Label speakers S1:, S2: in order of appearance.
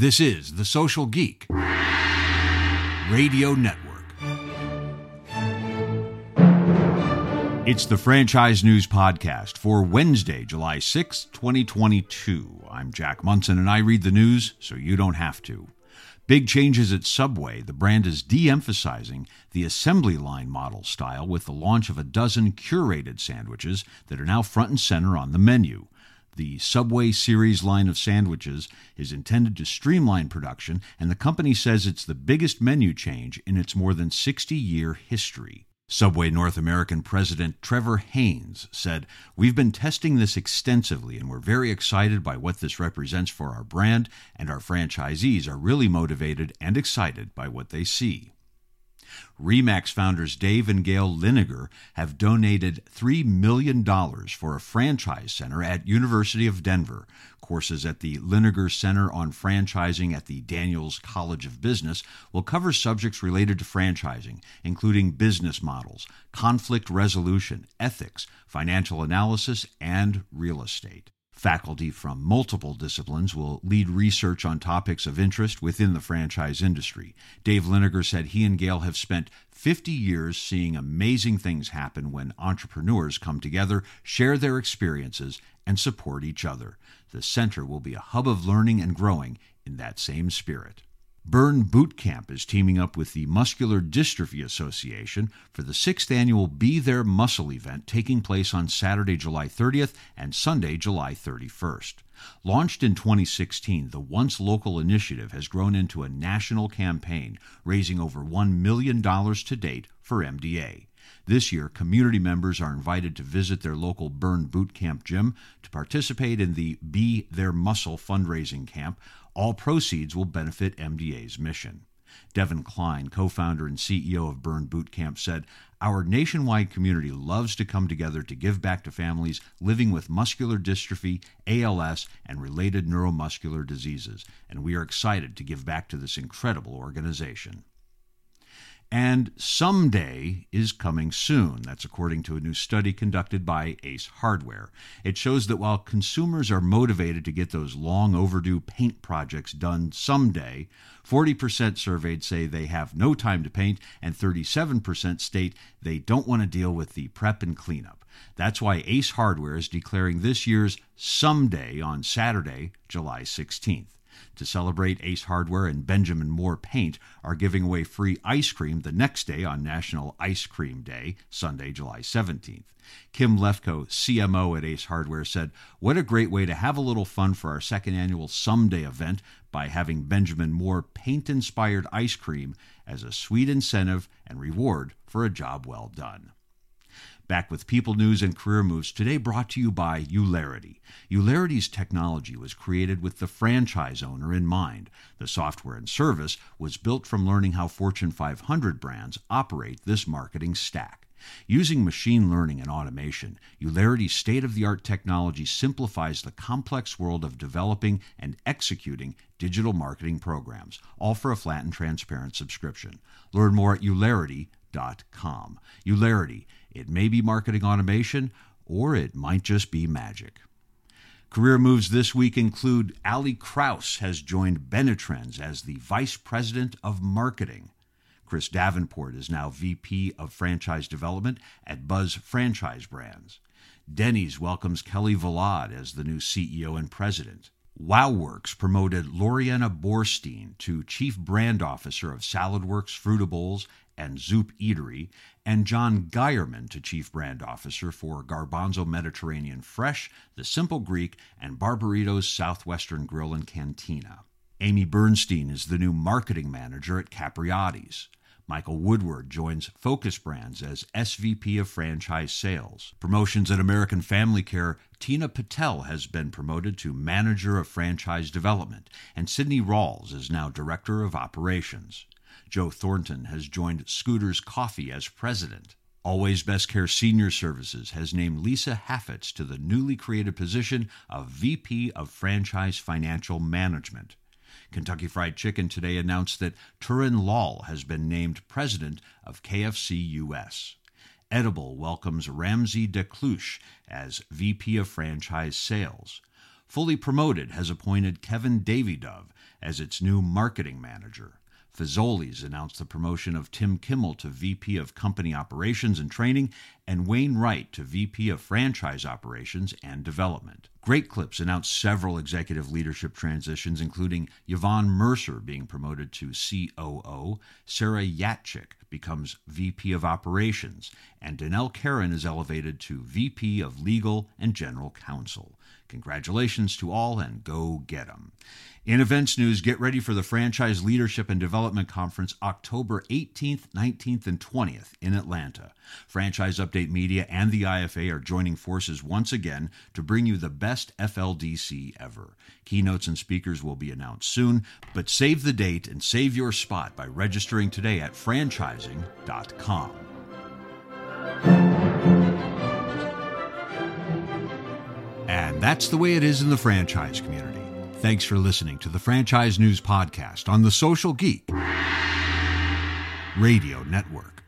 S1: This is The Social Geek Radio Network. It's the Franchise News Podcast for Wednesday, July 6, 2022. I'm Jack Monson and I read the news so you don't have to. Big changes at Subway. The brand is de emphasizing the assembly line model style with the launch of a dozen curated sandwiches that are now front and center on the menu. The Subway series line of sandwiches is intended to streamline production, and the company says it's the biggest menu change in its more than 60 year history. Subway North American President Trevor Haynes said, We've been testing this extensively and we're very excited by what this represents for our brand, and our franchisees are really motivated and excited by what they see. Remax founders Dave and Gail Liniger have donated $3 million for a franchise center at University of Denver. Courses at the Liniger Center on Franchising at the Daniels College of Business will cover subjects related to franchising, including business models, conflict resolution, ethics, financial analysis, and real estate. Faculty from multiple disciplines will lead research on topics of interest within the franchise industry. Dave Liniger said he and Gail have spent 50 years seeing amazing things happen when entrepreneurs come together, share their experiences, and support each other. The center will be a hub of learning and growing in that same spirit. Burn Boot Camp is teaming up with the Muscular Dystrophy Association for the sixth annual Be Their Muscle event taking place on Saturday, July 30th and Sunday, July 31st. Launched in 2016, the once local initiative has grown into a national campaign, raising over $1 million to date for MDA. This year, community members are invited to visit their local Burn Boot Camp gym to participate in the Be Their Muscle fundraising camp, all proceeds will benefit MDA's mission. Devan Kline, co founder and CEO of Burn Boot Camp, said, Our nationwide community loves to come together to give back to families living with muscular dystrophy, ALS, and related neuromuscular diseases, and we are excited to give back to this incredible organization. And someday is coming soon. That's according to a new study conducted by Ace Hardware. It shows that while consumers are motivated to get those long overdue paint projects done someday, 40% surveyed say they have no time to paint, and 37% state they don't want to deal with the prep and cleanup. That's why Ace Hardware is declaring this year's Someday on Saturday, July 16th. To celebrate Ace Hardware and Benjamin Moore Paint are giving away free ice cream the next day on National Ice Cream Day, Sunday, July 17th. Kim Lefko, CMO at Ace Hardware, said, What a great way to have a little fun for our second annual Someday event by having Benjamin Moore paint inspired ice cream as a sweet incentive and reward for a job well done. Back with People News and Career Moves, today brought to you by Eulerity. Eulerity's technology was created with the franchise owner in mind. The software and service was built from learning how Fortune 500 brands operate this marketing stack. Using machine learning and automation, Eulerity's state of the art technology simplifies the complex world of developing and executing digital marketing programs, all for a flat and transparent subscription. Learn more at eulerity.com. Eulerity it may be marketing automation, or it might just be magic. Career moves this week include Ali Kraus has joined Benetrends as the Vice President of Marketing. Chris Davenport is now VP of Franchise Development at Buzz Franchise Brands. Denny's welcomes Kelly Valade as the new CEO and President. WowWorks promoted Loriana Borstein to Chief Brand Officer of SaladWorks Frutta Bowls and Zoup Eatery, and John Geierman to Chief Brand Officer for Garbanzo Mediterranean Fresh, The Simple Greek, and Barberitos Southwestern Grill and Cantina. Amy Bernstein is the new marketing manager at Capriotti's. Michael Woodward joins Focus Brands as SVP of Franchise Sales. Promotions at American Family Care, Tina Patel has been promoted to Manager of Franchise Development, and Sydney Rawls is now Director of Operations. Joe Thornton has joined Scooters Coffee as president. Always Best Care Senior Services has named Lisa Haffitz to the newly created position of VP of Franchise Financial Management. Kentucky Fried Chicken today announced that Tarun Lal has been named president of KFC US. Edible welcomes Ramsey DeCluche as VP of Franchise Sales. Fully Promoted has appointed Kevin Davidoff as its new marketing manager. Fazoli's announced the promotion of Tim Kimmel to VP of Company Operations and Training and Wayne Wright to VP of Franchise Operations and Development. Great Clips announced several executive leadership transitions, including Yvonne Mercer being promoted to COO, Sarah Yatchik becomes VP of Operations, and Danelle Karen is elevated to VP of Legal and General Counsel. Congratulations to all and go get 'em. In events news, get ready for the Franchise Leadership and Development Conference October 18th, 19th, and 20th in Atlanta. Franchise Update Media and the IFA are joining forces once again to bring you the best FLDC ever. Keynotes and speakers will be announced soon, but save the date and save your spot by registering today at franchising.com. And that's the way it is in the franchise community. Thanks for listening to the Franchise News Podcast on the Social Geek Radio Network.